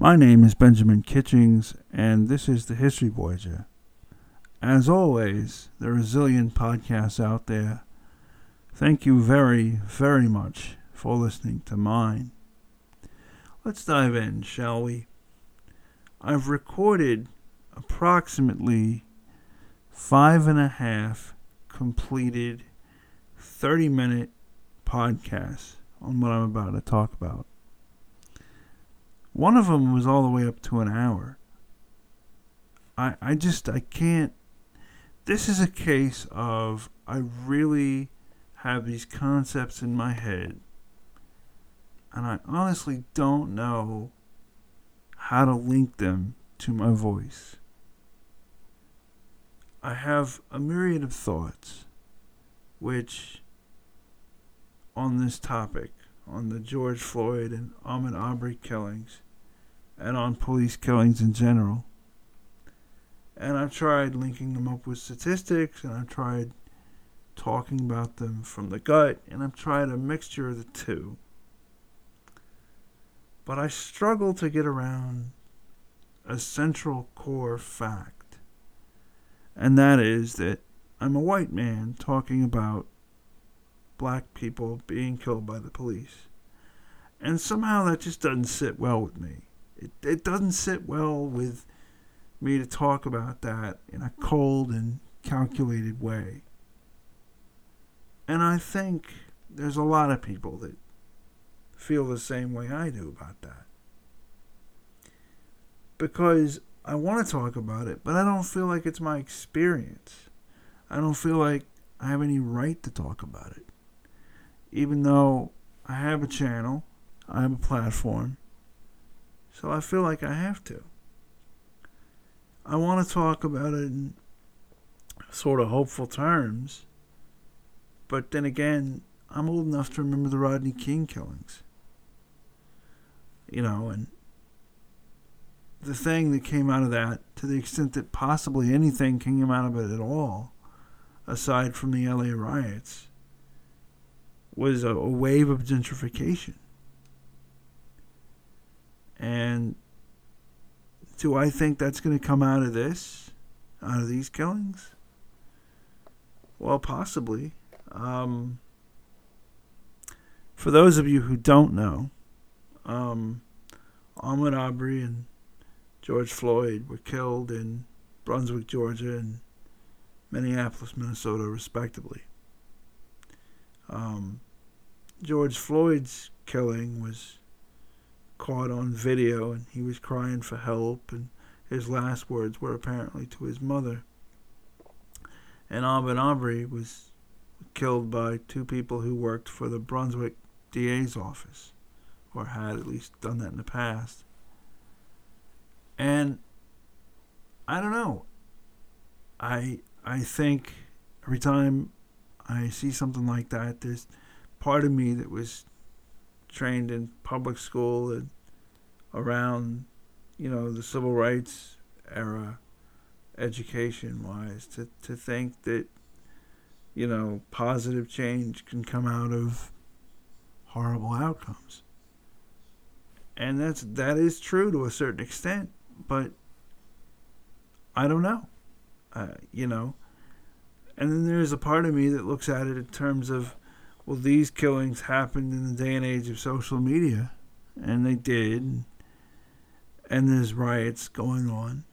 My name is Benjamin Kitchings, and this is the History Voyager. As always, there are a zillion podcasts out there. Thank you very, very much for listening to mine. Let's dive in, shall we? I've recorded approximately five and a half completed 30 minute podcasts on what I'm about to talk about. One of them was all the way up to an hour. I, I just, I can't. This is a case of I really have these concepts in my head, and I honestly don't know how to link them to my voice. I have a myriad of thoughts, which on this topic, on the George Floyd and Ahmaud Arbery killings, and on police killings in general. And I've tried linking them up with statistics, and I've tried talking about them from the gut, and I've tried a mixture of the two. But I struggle to get around a central core fact, and that is that I'm a white man talking about black people being killed by the police. And somehow that just doesn't sit well with me. It, it doesn't sit well with me to talk about that in a cold and calculated way. And I think there's a lot of people that feel the same way I do about that. Because I want to talk about it, but I don't feel like it's my experience. I don't feel like I have any right to talk about it. Even though I have a channel, I have a platform, so I feel like I have to. I want to talk about it in sort of hopeful terms, but then again, I'm old enough to remember the Rodney King killings. You know, and the thing that came out of that, to the extent that possibly anything came out of it at all, aside from the LA riots, was a, wave of gentrification. And do I think that's going to come out of this, out of these killings? Well, possibly. Um, for those of you who don't know, um, Ahmaud Arbery and George Floyd were killed in Brunswick, Georgia, and Minneapolis, Minnesota, respectively. Um, George Floyd's killing was caught on video and he was crying for help and his last words were apparently to his mother. And Ahmaud Arbery was killed by two people who worked for the Brunswick DA's office, or had at least done that in the past. And I don't know. I I think every time I see something like that, there's part of me that was trained in public school and around, you know, the civil rights era, education wise, to, to think that, you know, positive change can come out of horrible outcomes. And that's that is true to a certain extent, but I don't know. Uh, you know, and then there's a part of me that looks at it in terms of well, these killings happened in the day and age of social media, and they did, and there's riots going on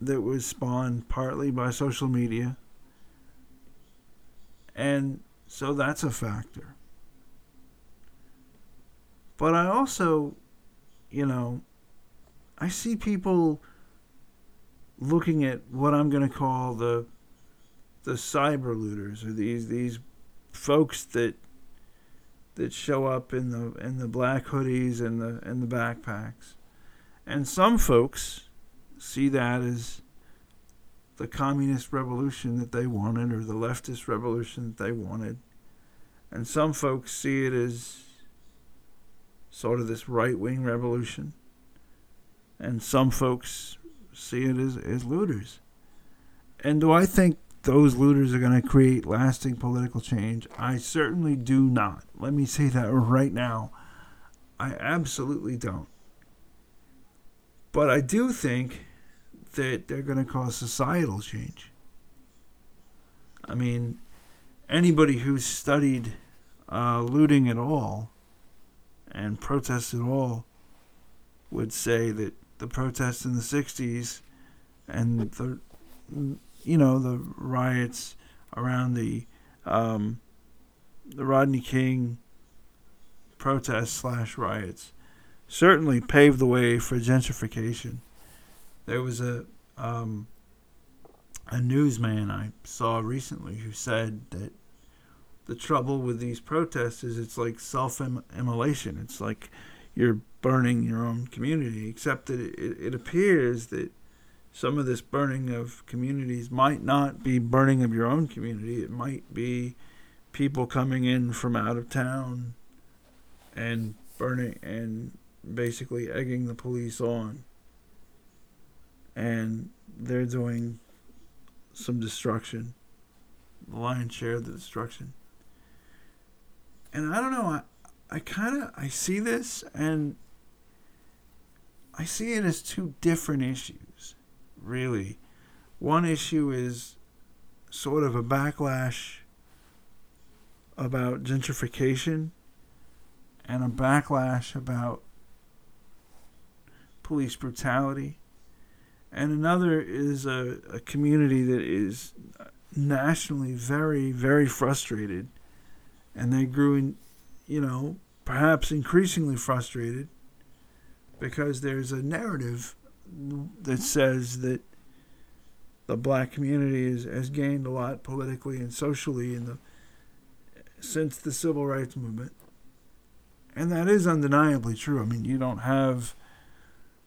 that was spawned partly by social media, and so that's a factor. But I also, you know, I see people looking at what I'm going to call the the cyber looters or these these folks that that show up in the in the black hoodies and the and the backpacks. And some folks see that as the communist revolution that they wanted or the leftist revolution that they wanted. And some folks see it as sort of this right wing revolution. And some folks see it as, as looters. And do I think those looters are going to create lasting political change. I certainly do not. Let me say that right now. I absolutely don't. But I do think that they're going to cause societal change. I mean, anybody who's studied uh, looting at all and protests at all would say that the protests in the 60s and the you know the riots around the um, the Rodney King protests slash riots certainly paved the way for gentrification. There was a um, a newsman I saw recently who said that the trouble with these protests is it's like self immolation. It's like you're burning your own community, except that it, it appears that some of this burning of communities might not be burning of your own community. It might be people coming in from out of town and burning and basically egging the police on. And they're doing some destruction, the lion's share of the destruction. And I don't know, I, I kind of I see this and I see it as two different issues, really. One issue is sort of a backlash about gentrification and a backlash about police brutality. And another is a, a community that is nationally very, very frustrated. And they grew in, you know, perhaps increasingly frustrated because there's a narrative that says that the black community is, has gained a lot politically and socially in the since the civil rights movement. And that is undeniably true. I mean, you don't have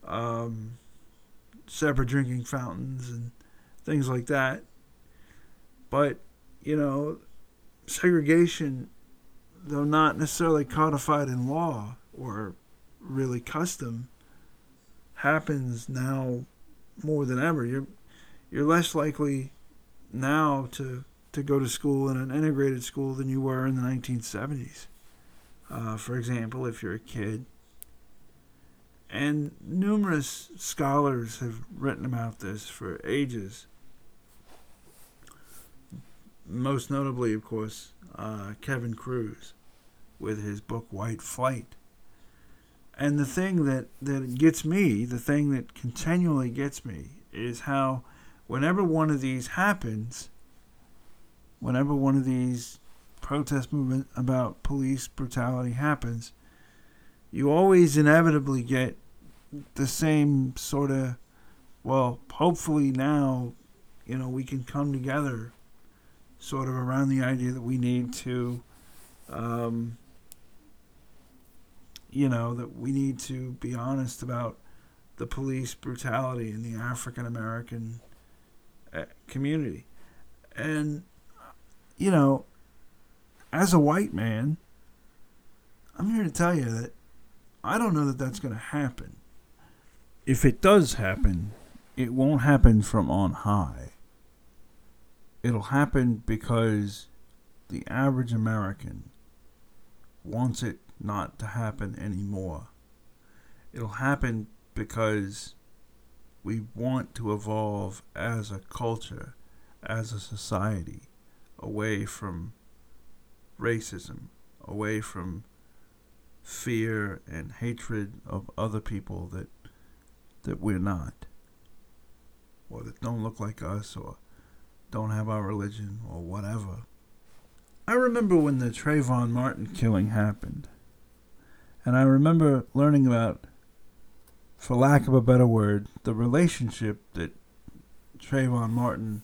um, separate drinking fountains and things like that. But, you know, segregation though not necessarily codified in law or really custom, happens now more than ever. You're you're less likely now to to go to school in an integrated school than you were in the 1970s. Uh, for example, if you're a kid. And numerous scholars have written about this for ages. Most notably, of course, uh, Kevin Kruse with his book White Flight. And the thing that, that gets me, the thing that continually gets me, is how whenever one of these happens, whenever one of these protest movement about police brutality happens, you always inevitably get the same sort of, well, hopefully now, you know, we can come together sort of around the idea that we need to um, you know, that we need to be honest about the police brutality in the African American uh, community. And, you know, as a white man, I'm here to tell you that I don't know that that's going to happen. If it does happen, it won't happen from on high. It'll happen because the average American wants it not to happen anymore. It'll happen because we want to evolve as a culture, as a society, away from racism, away from fear and hatred of other people that that we're not, or that don't look like us, or don't have our religion, or whatever. I remember when the Trayvon Martin killing happened. And I remember learning about, for lack of a better word, the relationship that Trayvon Martin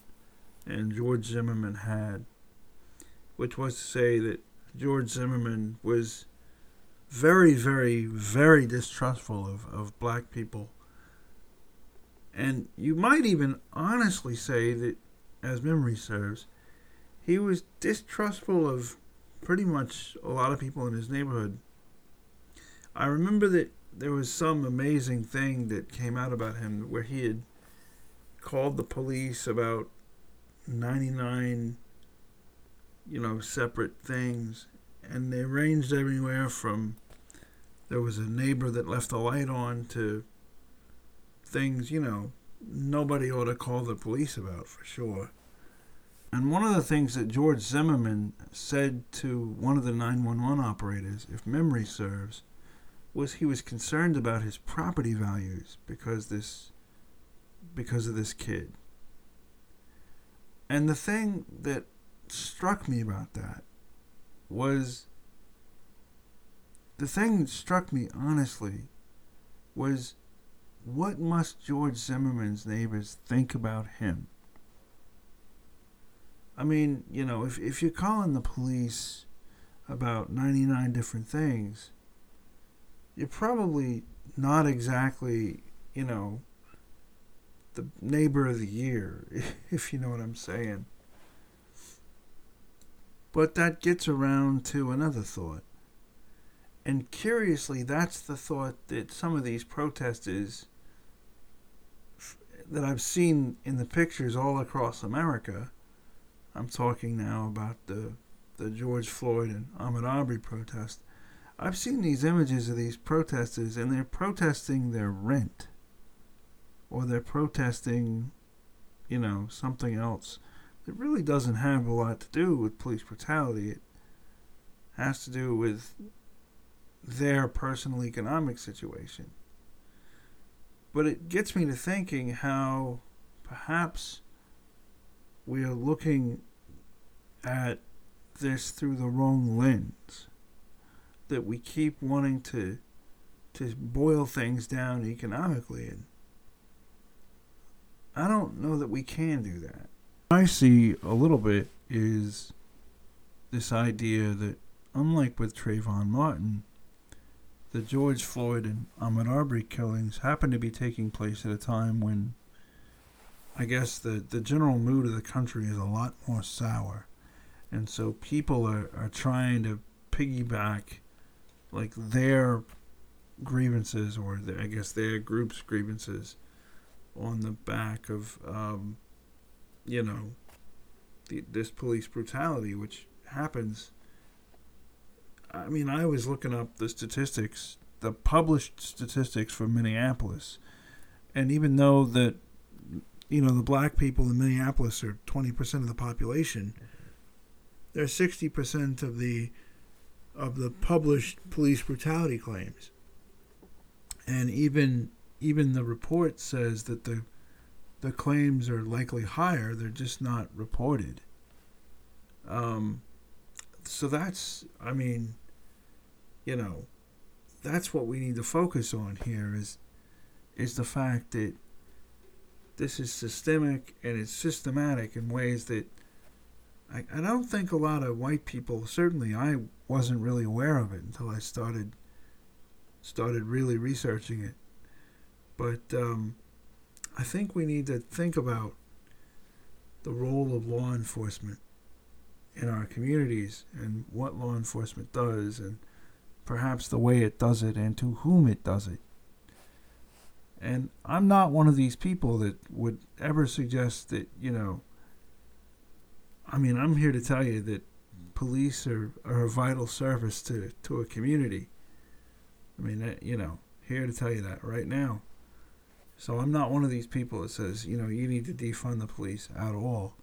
and George Zimmerman had, which was to say that George Zimmerman was very, very, very distrustful of, of black people. And you might even honestly say that, as memory serves, he was distrustful of pretty much a lot of people in his neighborhood I remember that there was some amazing thing that came out about him where he had called the police about 99 you know separate things and they ranged everywhere from there was a neighbor that left the light on to things, you know, nobody ought to call the police about for sure. And one of the things that George Zimmerman said to one of the 911 operators, if memory serves, was he was concerned about his property values because this because of this kid. And the thing that struck me about that was the thing that struck me honestly was what must George Zimmerman's neighbors think about him? I mean, you know, if, if you're calling the police about 99 different things, you're probably not exactly, you know, the neighbor of the year, if you know what I'm saying. But that gets around to another thought. And curiously, that's the thought that some of these protesters that I've seen in the pictures all across America. I'm talking now about the the George Floyd and Ahmaud Arbery protest. I've seen these images of these protesters, and they're protesting their rent, or they're protesting, you know, something else. It really doesn't have a lot to do with police brutality. It has to do with their personal economic situation. But it gets me to thinking how perhaps we are looking at this through the wrong lens. That we keep wanting to to boil things down economically and I don't know that we can do that. I see a little bit is this idea that unlike with Trayvon Martin, the George Floyd and Ahmaud Arbery killings happen to be taking place at a time when I guess the, the general mood of the country is a lot more sour. And so people are, are trying to piggyback like their grievances or the, I guess their group's grievances on the back of, um, you know, the, this police brutality, which happens. I mean, I was looking up the statistics, the published statistics for Minneapolis, and even though that, you know, the black people in Minneapolis are twenty percent of the population, they're sixty percent of the of the published police brutality claims. And even even the report says that the the claims are likely higher; they're just not reported. Um, so that's, I mean, you know, that's what we need to focus on here is is the fact that this is systemic and it's systematic in ways that I, I don't think a lot of white people certainly I wasn't really aware of it until I started started really researching it. But um, I think we need to think about the role of law enforcement in our communities and what law enforcement does and perhaps the way it does it and to whom it does it. And I'm not one of these people that would ever suggest that, you know, I mean, I'm here to tell you that police are, are a vital service to, to a community. I mean, you know, here to tell you that right now. So I'm not one of these people that says, you know, you need to defund the police at all.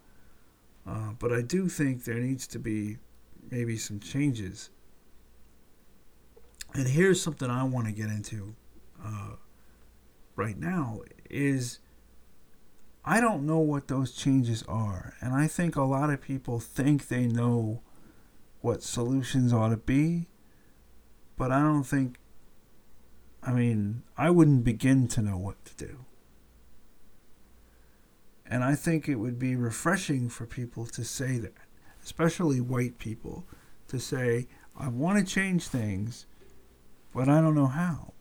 Uh, but I do think there needs to be maybe some changes and here's something I want to get into uh, right now is I don't know what those changes are, and I think a lot of people think they know what solutions ought to be, but I don't think. I mean, I wouldn't begin to know what to do. And I think it would be refreshing for people to say that, especially white people, to say, I want to change things, but I don't know how.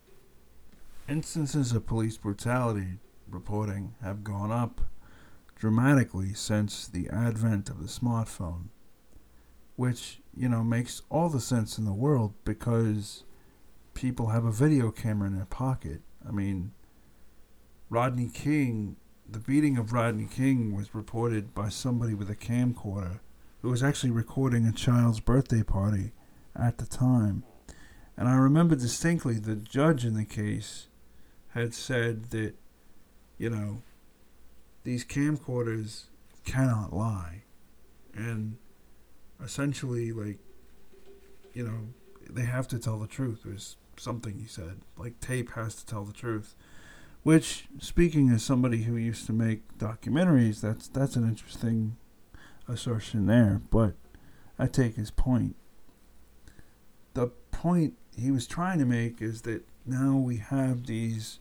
Instances of police brutality reporting have gone up dramatically since the advent of the smartphone, which, you know, makes all the sense in the world because people have a video camera in their pocket. I mean, Rodney King, the beating of Rodney King was reported by somebody with a camcorder who was actually recording a child's birthday party at the time. And I remember distinctly the judge in the case had said that you know, these camcorders cannot lie. And essentially, like, you know, they have to tell the truth. There's something he said. Like, tape has to tell the truth. Which, speaking as somebody who used to make documentaries, that's that's an interesting assertion there. But I take his point. The point he was trying to make is that now we have these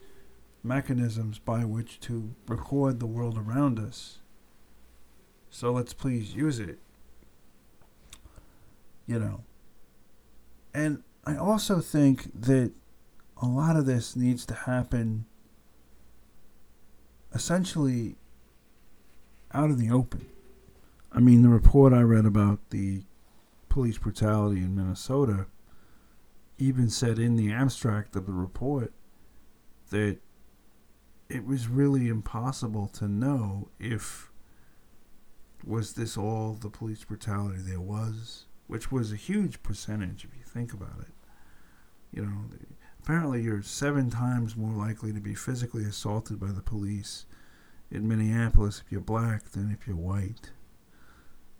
mechanisms by which to record the world around us. So let's please use it. You know. And I also think that a lot of this needs to happen essentially out in the open. I mean, the report I read about the police brutality in Minnesota even said in the abstract of the report that it was really impossible to know if was this all the police brutality there was, which was a huge percentage if you think about it. You know, apparently you're seven times more likely to be physically assaulted by the police in Minneapolis if you're black than if you're white.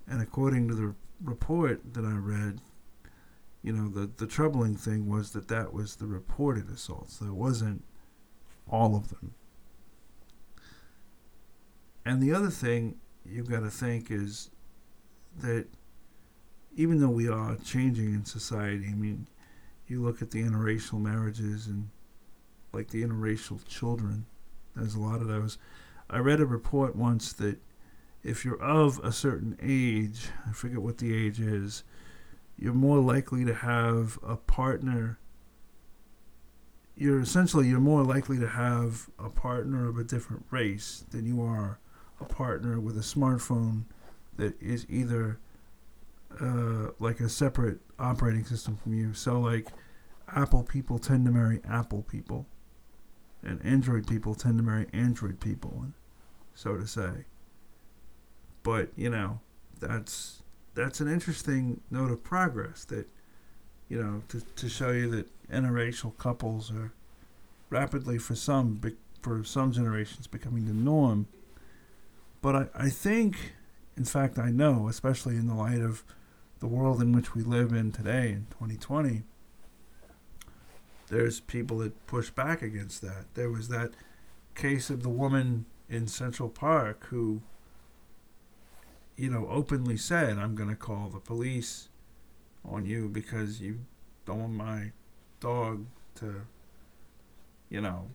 And according to the report that I read, you know, the, the troubling thing was that that was the reported assaults. There wasn't all of them. And the other thing you've got to think is that even though we are changing in society, I mean, you look at the interracial marriages and like the interracial children, there's a lot of those. I read a report once that if you're of a certain age, I forget what the age is, you're more likely to have a partner. You're essentially you're more likely to have a partner of a different race than you are a partner with a smartphone that is either uh, like a separate operating system from you. So like Apple people tend to marry Apple people, and Android people tend to marry Android people, so to say. But you know, that's that's an interesting note of progress that you know to, to show you that interracial couples are rapidly for some for some generations becoming the norm but I, I think, in fact, I know, especially in the light of the world in which we live in today in 2020, there's people that push back against that. There was that case of the woman in Central Park who, you know, openly said, I'm going to call the police on you because you don't want my dog to, you know,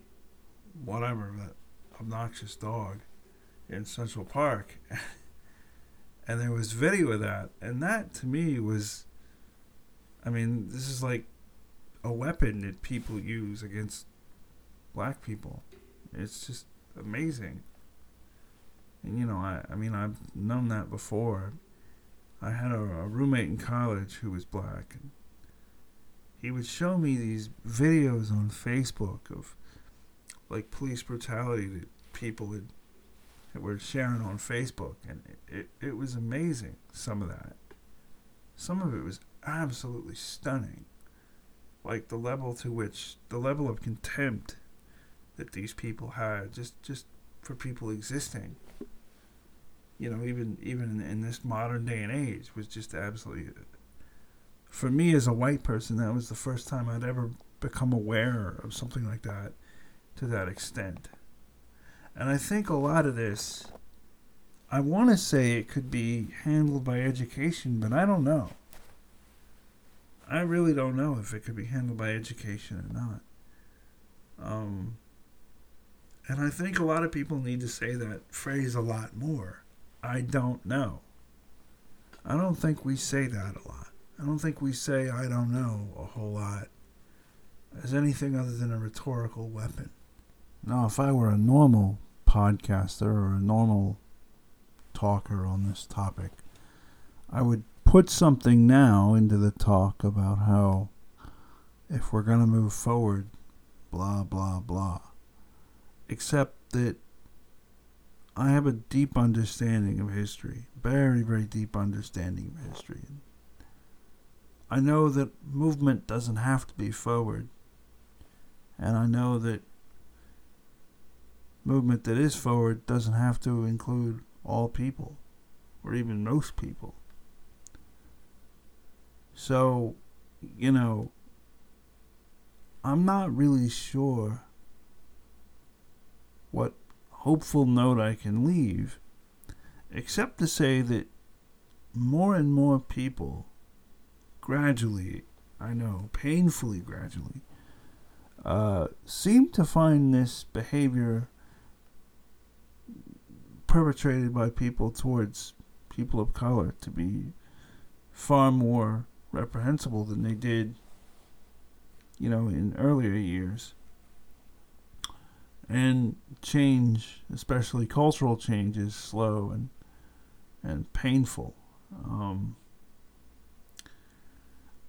whatever, that obnoxious dog in Central Park. and there was video of that. And that to me was, I mean, this is like a weapon that people use against black people. It's just amazing. And you know, I, I mean, I've known that before. I had a, a roommate in college who was black. And he would show me these videos on Facebook of like police brutality that people had that we're sharing on Facebook, and it, it, it was amazing. Some of that, some of it was absolutely stunning. Like the level to which the level of contempt that these people had, just just for people existing. You know, even even in, in this modern day and age, was just absolutely. For me, as a white person, that was the first time I'd ever become aware of something like that to that extent. And I think a lot of this, I want to say it could be handled by education, but I don't know. I really don't know if it could be handled by education or not. Um, and I think a lot of people need to say that phrase a lot more. I don't know. I don't think we say that a lot. I don't think we say I don't know a whole lot as anything other than a rhetorical weapon. Now, if I were a normal podcaster or a normal talker on this topic, I would put something now into the talk about how if we're going to move forward, blah, blah, blah. Except that I have a deep understanding of history, very, very deep understanding of history. I know that movement doesn't have to be forward. And I know that movement that is forward doesn't have to include all people or even most people. So, you know, I'm not really sure what hopeful note I can leave, except to say that more and more people gradually, I know, painfully gradually, uh, seem to find this behavior perpetrated by people towards people of color to be far more reprehensible than they did, you know, in earlier years. And change, especially cultural change, is slow and and painful. Um,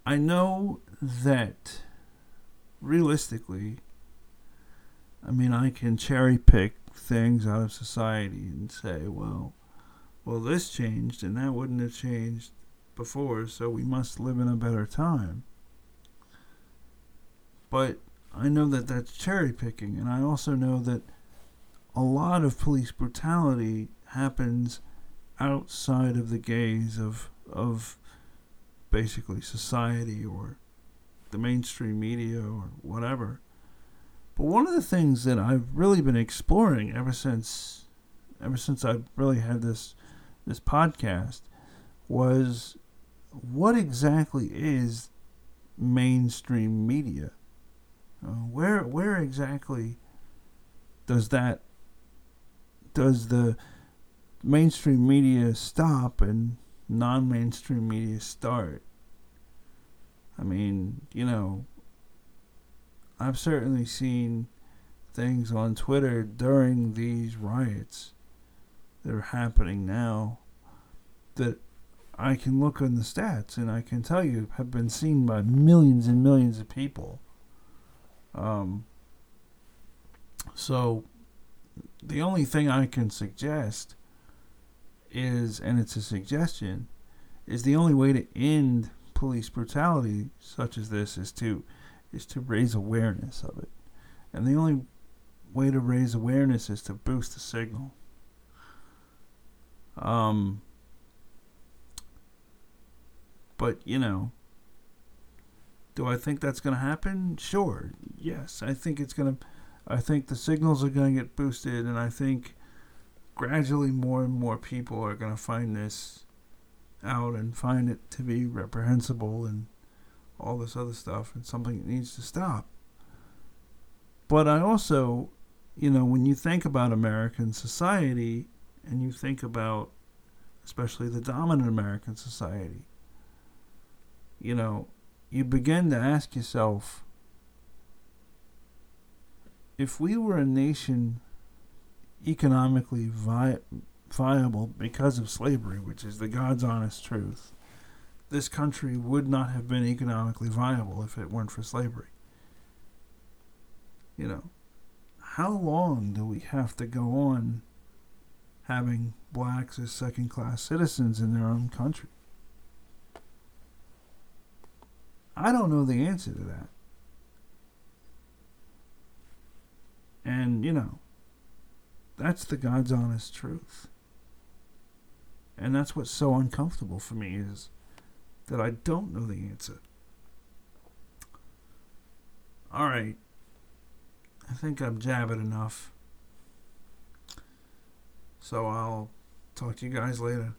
I know that realistically, I mean, I can cherry pick things out of society and say, well, well, this changed and that wouldn't have changed before, so we must live in a better time. But I know that that's cherry picking, and I also know that a lot of police brutality happens outside of the gaze of of basically society or the mainstream media or whatever. But one of the things that I've really been exploring ever since ever since I've really had this this podcast was what exactly is mainstream media? Uh, where where exactly does that does the mainstream media stop and non-mainstream media start? I mean, you know, I've certainly seen things on Twitter during these riots that are happening now that I can look on the stats and I can tell you have been seen by millions and millions of people. Um, so the only thing I can suggest is, and it's a suggestion, is the only way to end police brutality such as this is to is to raise awareness of it. And the only way to raise awareness is to boost the signal. Um but, you know, do I think that's going to happen? Sure. Yes, I think it's going to I think the signals are going to get boosted and I think gradually more and more people are going to find this out and find it to be reprehensible and all this other stuff and something that needs to stop. But I also, you know, when you think about American society and you think about especially the dominant American society, you know, you begin to ask yourself if we were a nation economically vi- viable because of slavery, which is the God's honest truth, this country would not have been economically viable if it weren't for slavery. You know, how long do we have to go on having blacks as second class citizens in their own country? I don't know the answer to that. And, you know, that's the God's honest truth. And that's what's so uncomfortable for me is that I don't know the answer. All right. I think I'm jabbing enough. So I'll talk to you guys later.